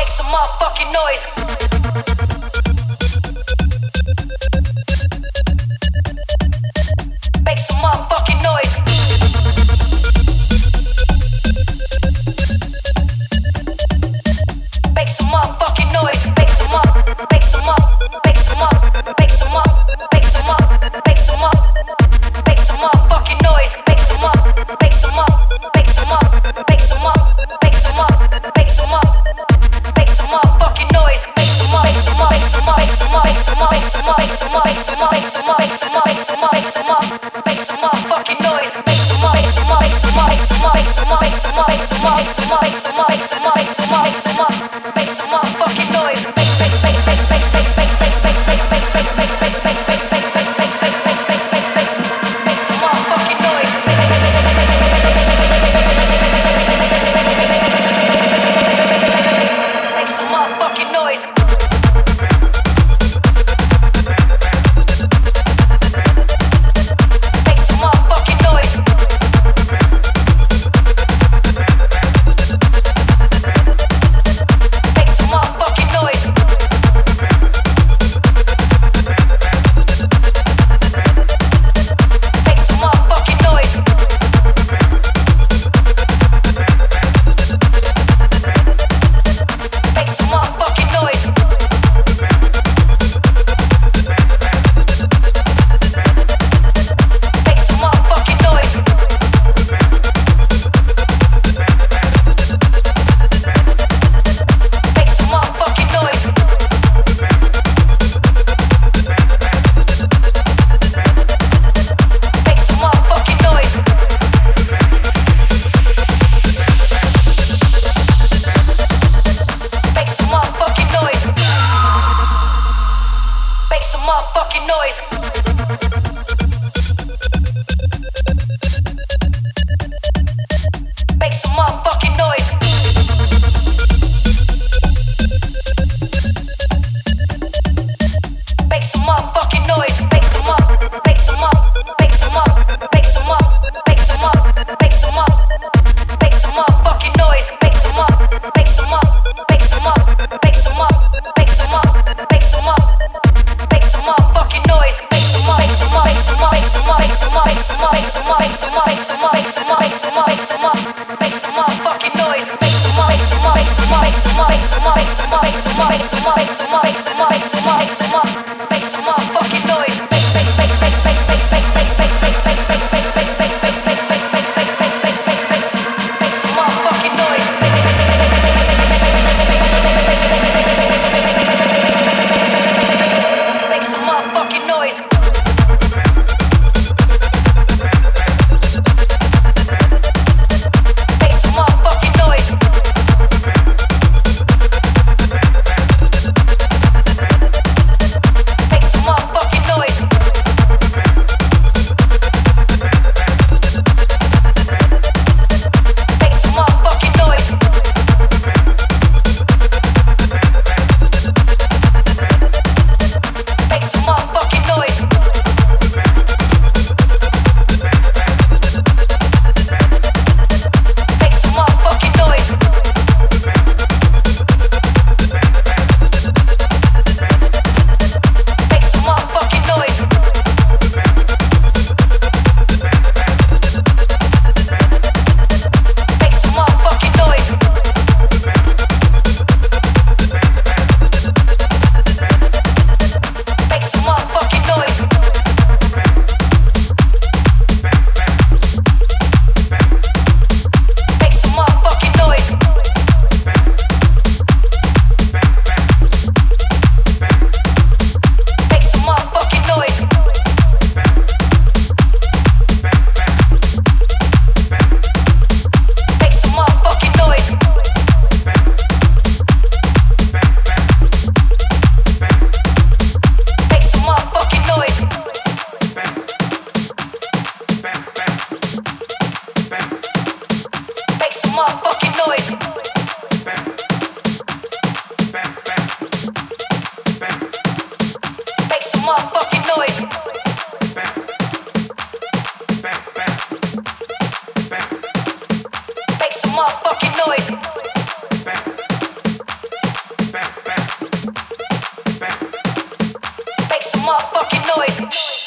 make some motherfucking noise. Motherfucking noise. boy.